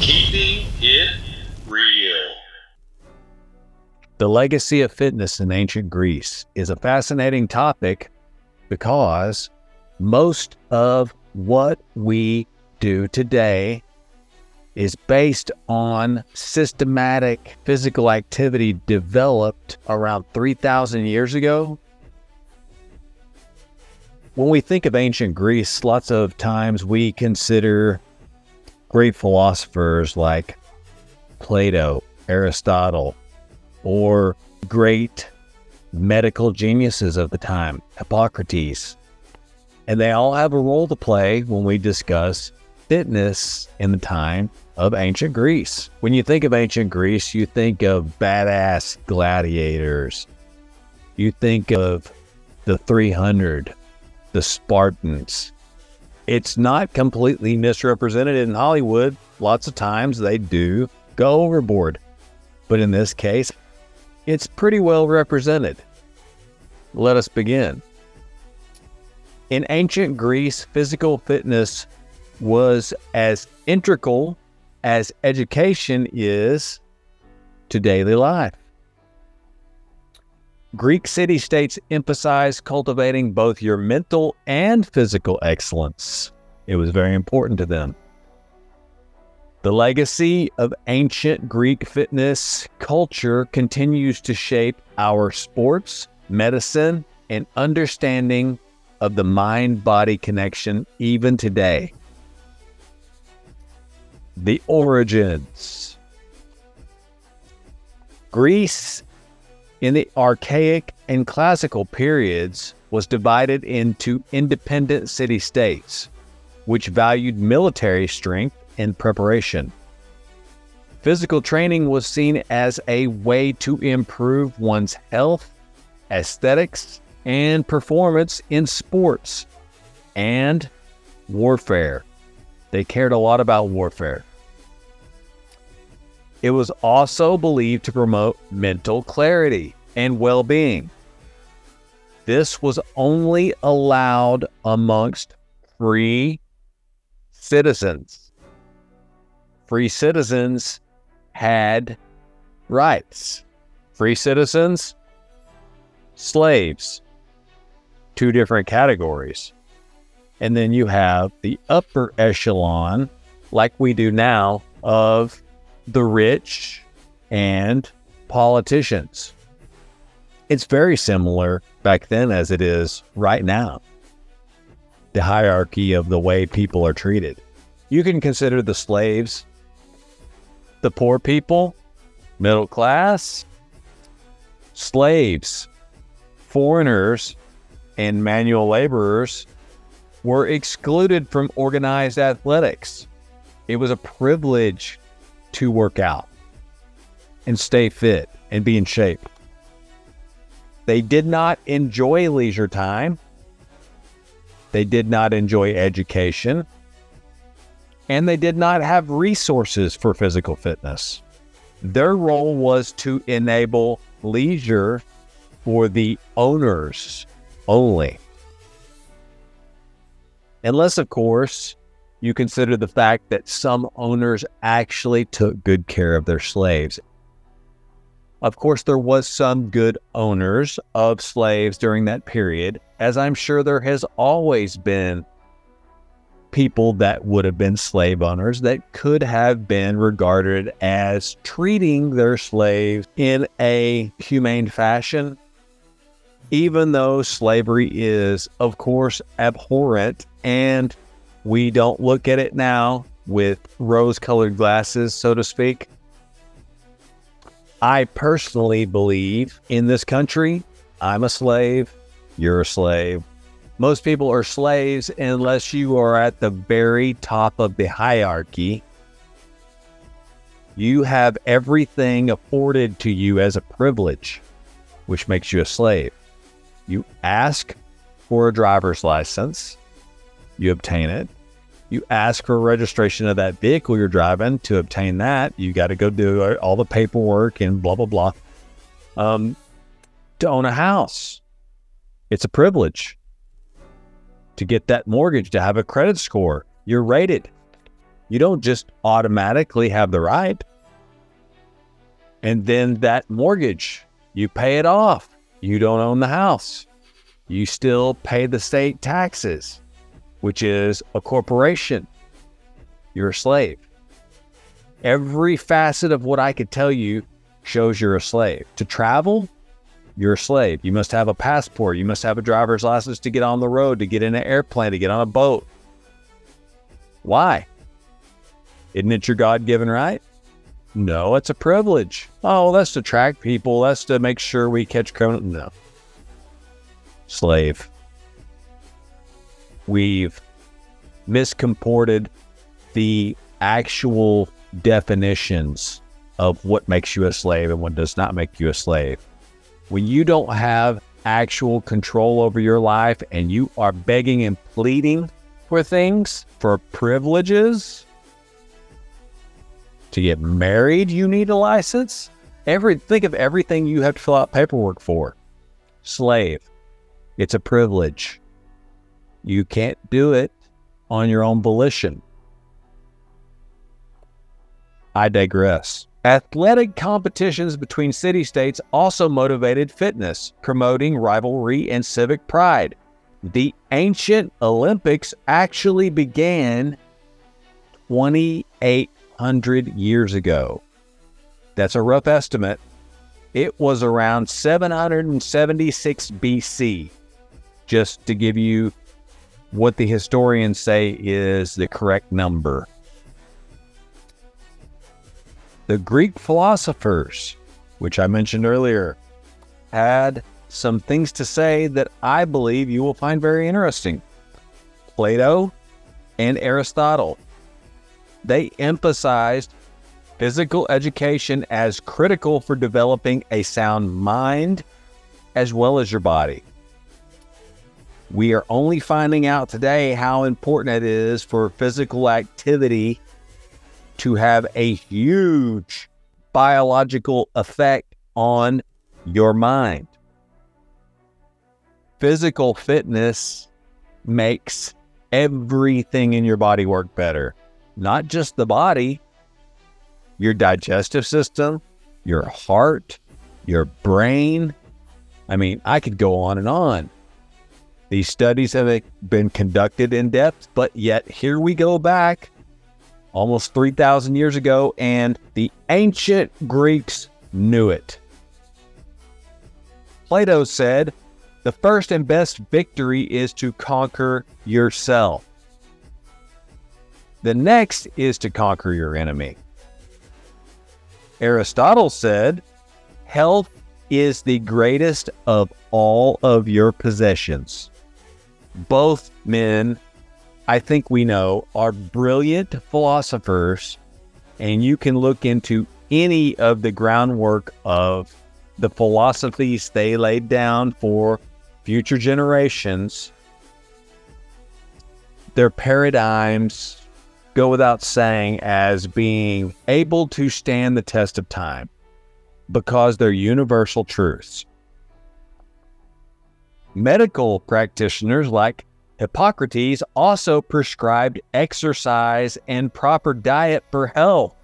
Keeping it real. The legacy of fitness in ancient Greece is a fascinating topic because most of what we do today is based on systematic physical activity developed around 3,000 years ago. When we think of ancient Greece, lots of times we consider great philosophers like Plato, Aristotle, or great medical geniuses of the time, Hippocrates. And they all have a role to play when we discuss fitness in the time of ancient Greece. When you think of ancient Greece, you think of badass gladiators. You think of the 300, the Spartans. It's not completely misrepresented in Hollywood. Lots of times they do go overboard. But in this case, it's pretty well represented. Let us begin. In ancient Greece, physical fitness was as integral as education is to daily life. Greek city states emphasized cultivating both your mental and physical excellence. It was very important to them. The legacy of ancient Greek fitness culture continues to shape our sports, medicine, and understanding of the mind body connection even today. The origins. Greece in the archaic and classical periods was divided into independent city states, which valued military strength and preparation. Physical training was seen as a way to improve one's health, aesthetics, and performance in sports and warfare. They cared a lot about warfare. It was also believed to promote mental clarity and well being. This was only allowed amongst free citizens. Free citizens had rights. Free citizens, slaves, two different categories. And then you have the upper echelon, like we do now, of the rich and politicians. It's very similar back then as it is right now. The hierarchy of the way people are treated. You can consider the slaves, the poor people, middle class, slaves, foreigners, and manual laborers were excluded from organized athletics. It was a privilege to work out and stay fit and be in shape. They did not enjoy leisure time. They did not enjoy education. And they did not have resources for physical fitness. Their role was to enable leisure for the owners only. Unless, of course, you consider the fact that some owners actually took good care of their slaves. Of course, there was some good owners of slaves during that period, as I'm sure there has always been people that would have been slave owners that could have been regarded as treating their slaves in a humane fashion even though slavery is, of course, abhorrent and we don't look at it now with rose colored glasses, so to speak. I personally believe in this country, I'm a slave, you're a slave. Most people are slaves unless you are at the very top of the hierarchy. You have everything afforded to you as a privilege, which makes you a slave. You ask for a driver's license, you obtain it. You ask for registration of that vehicle you're driving. To obtain that, you got to go do all the paperwork and blah, blah, blah. Um, to own a house, it's a privilege. To get that mortgage, to have a credit score, you're rated. You don't just automatically have the right. And then that mortgage, you pay it off. You don't own the house. You still pay the state taxes, which is a corporation. You're a slave. Every facet of what I could tell you shows you're a slave. To travel, you're a slave. You must have a passport. You must have a driver's license to get on the road, to get in an airplane, to get on a boat. Why? Isn't it your God given right? No, it's a privilege. Oh, that's to track people. That's to make sure we catch criminals. No. Slave. We've miscomported the actual definitions of what makes you a slave and what does not make you a slave. When you don't have actual control over your life and you are begging and pleading for things, for privileges, to get married, you need a license. Every think of everything you have to fill out paperwork for. Slave. It's a privilege. You can't do it on your own volition. I digress. Athletic competitions between city states also motivated fitness, promoting rivalry and civic pride. The ancient Olympics actually began 2,800 years ago. That's a rough estimate. It was around 776 BC, just to give you what the historians say is the correct number the Greek philosophers, which I mentioned earlier, had some things to say that I believe you will find very interesting. Plato and Aristotle, they emphasized physical education as critical for developing a sound mind as well as your body. We are only finding out today how important it is for physical activity to have a huge biological effect on your mind. Physical fitness makes everything in your body work better, not just the body, your digestive system, your heart, your brain. I mean, I could go on and on. These studies have been conducted in depth, but yet here we go back almost 3,000 years ago, and the ancient Greeks knew it. Plato said, The first and best victory is to conquer yourself. The next is to conquer your enemy. Aristotle said, Health is the greatest of all of your possessions. Both men I think we know are brilliant philosophers, and you can look into any of the groundwork of the philosophies they laid down for future generations. Their paradigms go without saying as being able to stand the test of time because they're universal truths. Medical practitioners like Hippocrates also prescribed exercise and proper diet for health.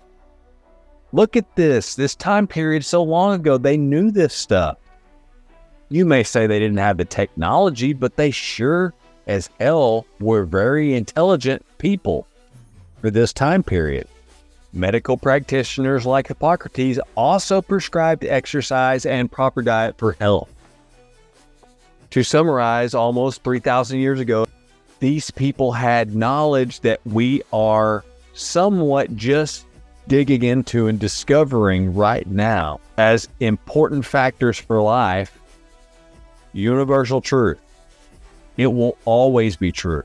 Look at this. This time period so long ago, they knew this stuff. You may say they didn't have the technology, but they sure as hell were very intelligent people for this time period. Medical practitioners like Hippocrates also prescribed exercise and proper diet for health. To summarize, almost 3,000 years ago, these people had knowledge that we are somewhat just digging into and discovering right now as important factors for life. Universal truth. It will always be true.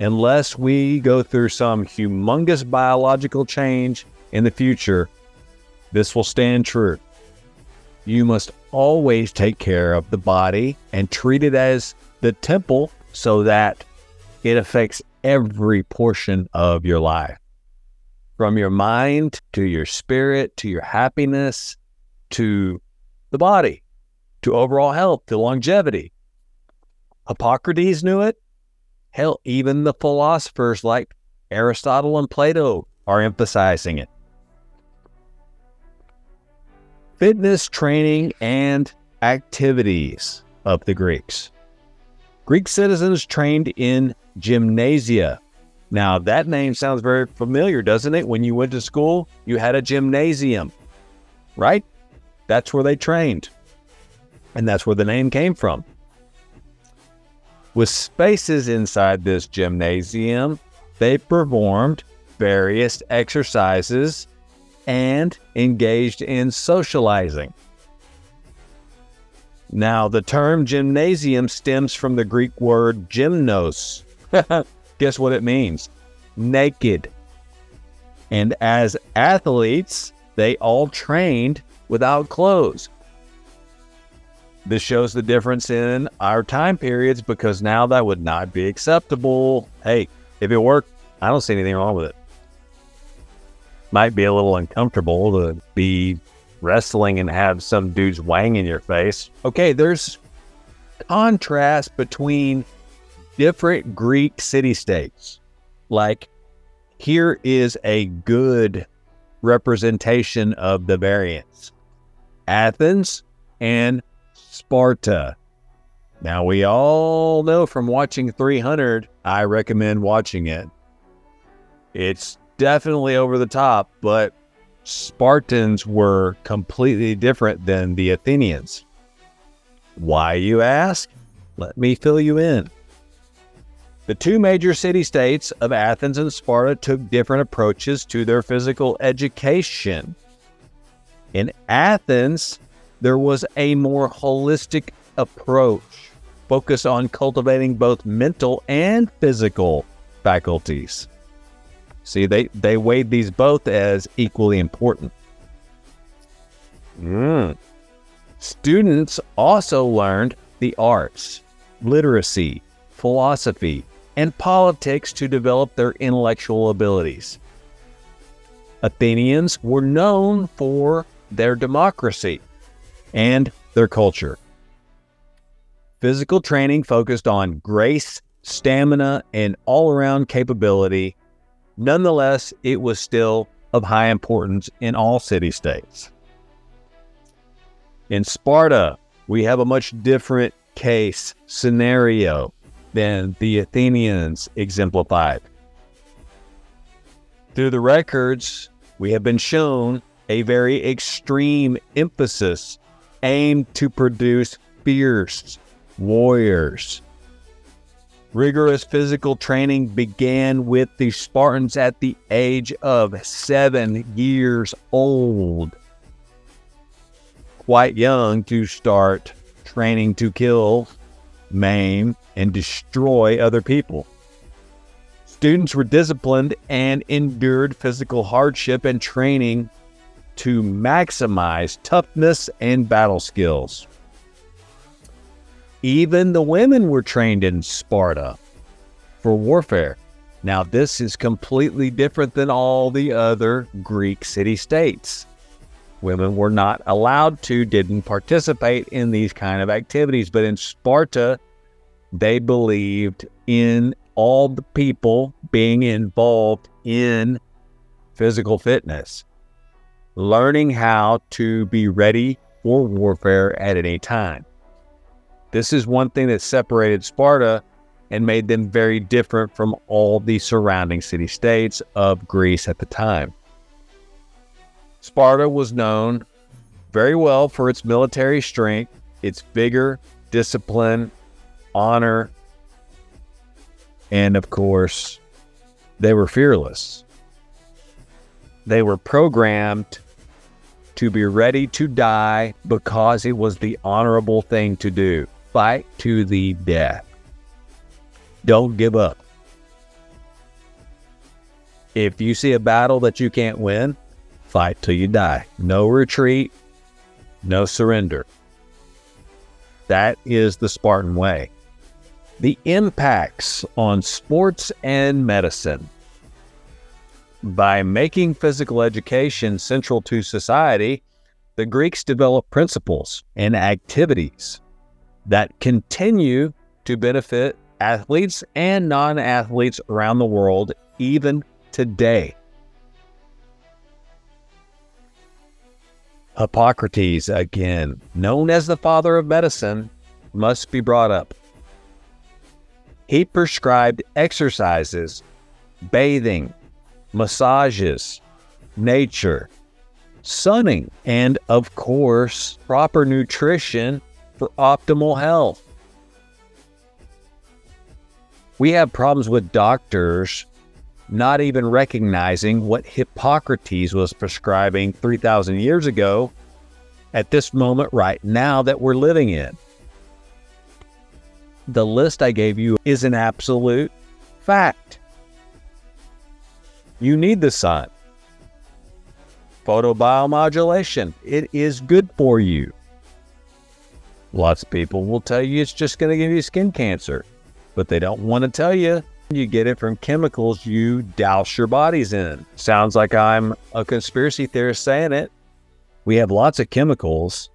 Unless we go through some humongous biological change in the future, this will stand true you must always take care of the body and treat it as the temple so that it affects every portion of your life from your mind to your spirit to your happiness to the body to overall health to longevity. Hippocrates knew it. Hell, even the philosophers like Aristotle and Plato are emphasizing it. Fitness training and activities of the Greeks. Greek citizens trained in gymnasia. Now, that name sounds very familiar, doesn't it? When you went to school, you had a gymnasium, right? That's where they trained. And that's where the name came from. With spaces inside this gymnasium, they performed various exercises and engaged in socializing. Now, the term gymnasium stems from the Greek word gymnos. Guess what it means? Naked. And as athletes, they all trained without clothes. This shows the difference in our time periods because now that would not be acceptable. Hey, if it worked, I don't see anything wrong with it. Might be a little uncomfortable to be wrestling and have some dude's wang in your face. Okay, there's contrast between different Greek city states. Like, here is a good representation of the variants Athens and Sparta. Now, we all know from watching 300, I recommend watching it. It's definitely over the top, but Spartans were completely different than the Athenians. Why, you ask? Let me fill you in. The two major city states of Athens and Sparta took different approaches to their physical education. In Athens, there was a more holistic approach, focused on cultivating both mental and physical faculties. See, they, they weighed these both as equally important. Mm. Students also learned the arts, literacy, philosophy, and politics to develop their intellectual abilities. Athenians were known for their democracy and their culture. Physical training focused on grace, stamina, and all around capability. Nonetheless, it was still of high importance in all city states. In Sparta, we have a much different case scenario than the Athenians exemplified. Through the records, we have been shown a very extreme emphasis aimed to produce fierce warriors. Rigorous physical training began with the Spartans at the age of seven years old. Quite young to start training to kill, maim, and destroy other people. Students were disciplined and endured physical hardship and training to maximize toughness and battle skills. Even the women were trained in Sparta for warfare. Now, this is completely different than all the other Greek city states. Women were not allowed to, didn't participate in these kind of activities. But in Sparta, they believed in all the people being involved in physical fitness, learning how to be ready for warfare at any time. This is one thing that separated Sparta and made them very different from all the surrounding city states of Greece at the time. Sparta was known very well for its military strength, its vigor, discipline, honor, and of course, they were fearless. They were programmed to be ready to die because it was the honorable thing to do. Fight to the death. Don't give up. If you see a battle that you can't win, fight till you die. No retreat, no surrender. That is the Spartan way the impacts on sports and medicine. By making physical education central to society, the Greeks developed principles and activities that continue to benefit athletes and non athletes around the world even today. Hippocrates, again, known as the father of medicine, must be brought up. He prescribed exercises, bathing, massages, nature, sunning, and of course, proper nutrition for optimal health. We have problems with doctors not even recognizing what Hippocrates was prescribing 3,000 years ago at this moment right now that we're living in. The list I gave you is an absolute fact. You need the sun. Photobiomodulation, it is good for you. Lots of people will tell you it's just going to give you skin cancer, but they don't want to tell you you get it from chemicals you douse your bodies in. Sounds like I'm a conspiracy theorist saying it. We have lots of chemicals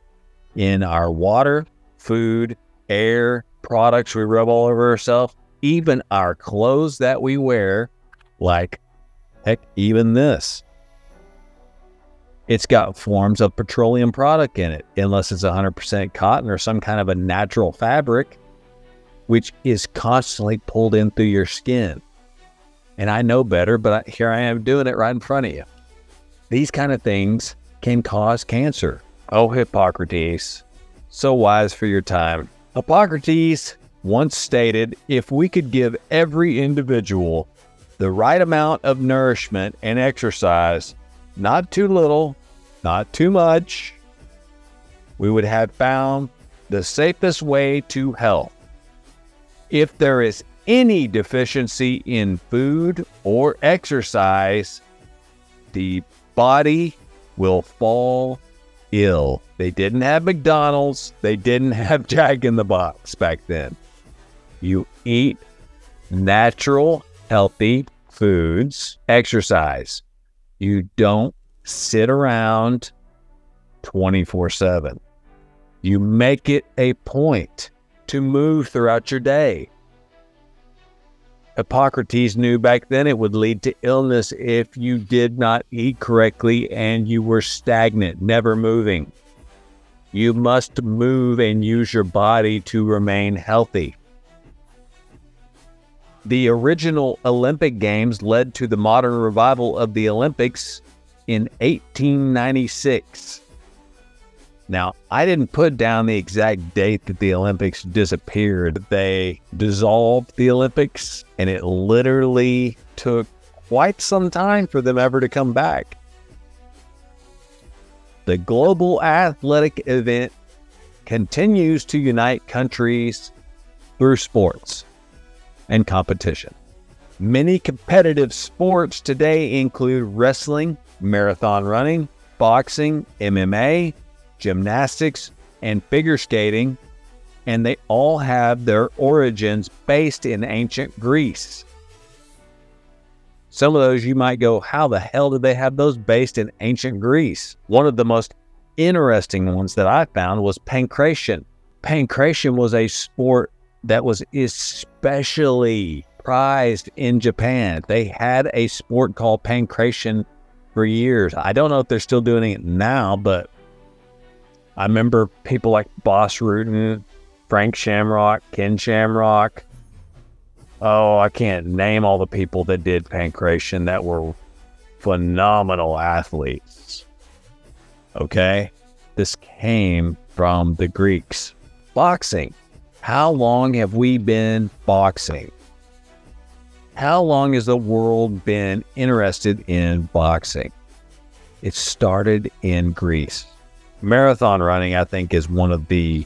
in our water, food, air, products we rub all over ourselves, even our clothes that we wear, like heck, even this. It's got forms of petroleum product in it, unless it's 100% cotton or some kind of a natural fabric which is constantly pulled in through your skin. And I know better, but here I am doing it right in front of you. These kind of things can cause cancer. Oh, Hippocrates, so wise for your time. Hippocrates once stated if we could give every individual the right amount of nourishment and exercise, not too little, not too much, we would have found the safest way to health. If there is any deficiency in food or exercise, the body will fall ill. They didn't have McDonald's, they didn't have Jack in the Box back then. You eat natural, healthy foods, exercise. You don't sit around 24 7. You make it a point to move throughout your day. Hippocrates knew back then it would lead to illness if you did not eat correctly and you were stagnant, never moving. You must move and use your body to remain healthy. The original Olympic Games led to the modern revival of the Olympics in 1896. Now, I didn't put down the exact date that the Olympics disappeared. They dissolved the Olympics, and it literally took quite some time for them ever to come back. The global athletic event continues to unite countries through sports and competition. Many competitive sports today include wrestling, marathon running, boxing, MMA, gymnastics, and figure skating, and they all have their origins based in ancient Greece. Some of those you might go, how the hell did they have those based in ancient Greece? One of the most interesting ones that I found was pancration. Pancration was a sport that was especially prized in Japan. They had a sport called pancration for years. I don't know if they're still doing it now, but I remember people like Bas Rutten, Frank Shamrock, Ken Shamrock. Oh, I can't name all the people that did pancration that were phenomenal athletes. Okay? This came from the Greeks. Boxing. How long have we been boxing? How long has the world been interested in boxing? It started in Greece marathon running, I think, is one of the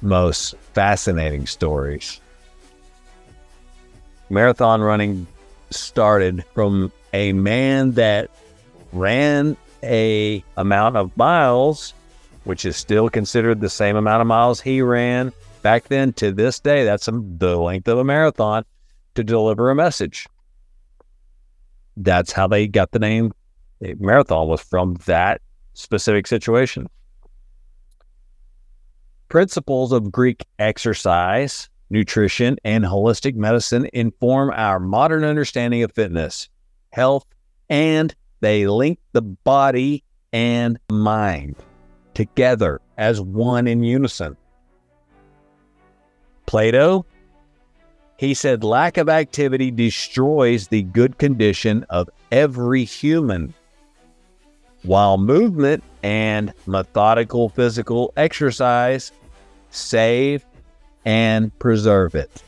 most fascinating stories. Marathon running started from a man that ran a amount of miles, which is still considered the same amount of miles he ran back then to this day. That's the length of a marathon to deliver a message. That's how they got the name marathon was from that specific situation. Principles of Greek exercise nutrition, and holistic medicine inform our modern understanding of fitness, health, and they link the body and mind together as one in unison. Plato, he said, lack of activity destroys the good condition of every human, while movement and methodical physical exercise save and preserve it.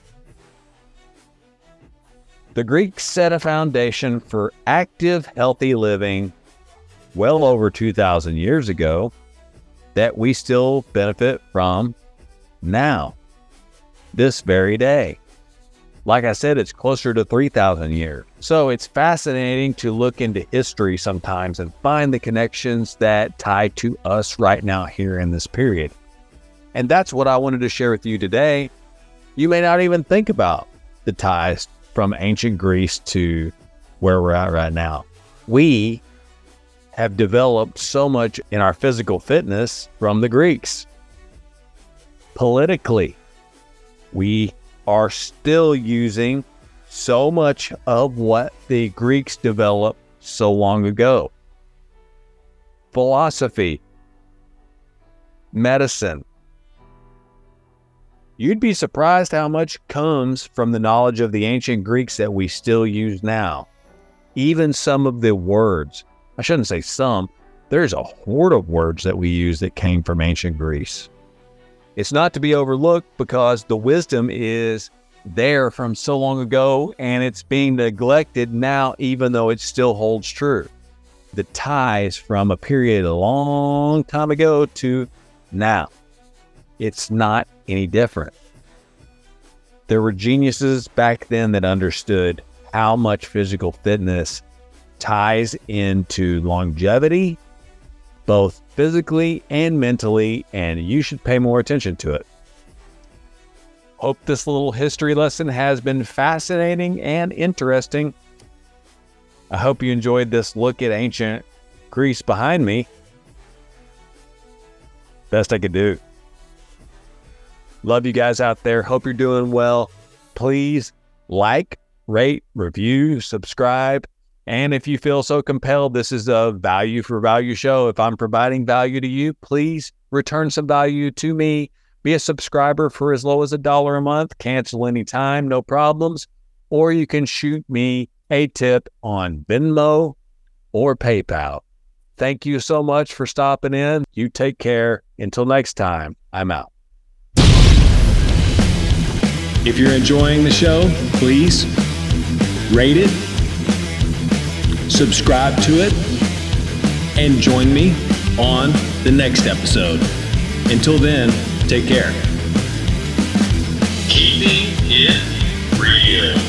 The Greeks set a foundation for active, healthy living well over 2,000 years ago that we still benefit from now, this very day. Like I said, it's closer to 3,000 years. So it's fascinating to look into history sometimes and find the connections that tie to us right now here in this period. And that's what I wanted to share with you today. You may not even think about the ties from ancient Greece to where we're at right now. We have developed so much in our physical fitness from the Greeks. Politically, we are still using so much of what the Greeks developed so long ago. Philosophy, medicine. You'd be surprised how much comes from the knowledge of the ancient Greeks that we still use now. Even some of the words I shouldn't say some, there's a horde of words that we use that came from ancient Greece. It's not to be overlooked because the wisdom is there from so long ago and it's being neglected now, even though it still holds true. The ties from a period a long time ago to now. It's not any different. There were geniuses back then that understood how much physical fitness ties into longevity, both physically and mentally, and you should pay more attention to it. Hope this little history lesson has been fascinating and interesting. I hope you enjoyed this look at ancient Greece behind me. Best I could do. Love you guys out there. Hope you're doing well. Please like, rate, review, subscribe, and if you feel so compelled, this is a value for value show. If I'm providing value to you, please return some value to me. Be a subscriber for as low as a dollar a month. Cancel anytime, no problems. Or you can shoot me a tip on Venmo or PayPal. Thank you so much for stopping in. You take care. Until next time, I'm out. If you're enjoying the show, please rate it subscribe to it, and join me on the next episode. Until then, take care. Keeping it real.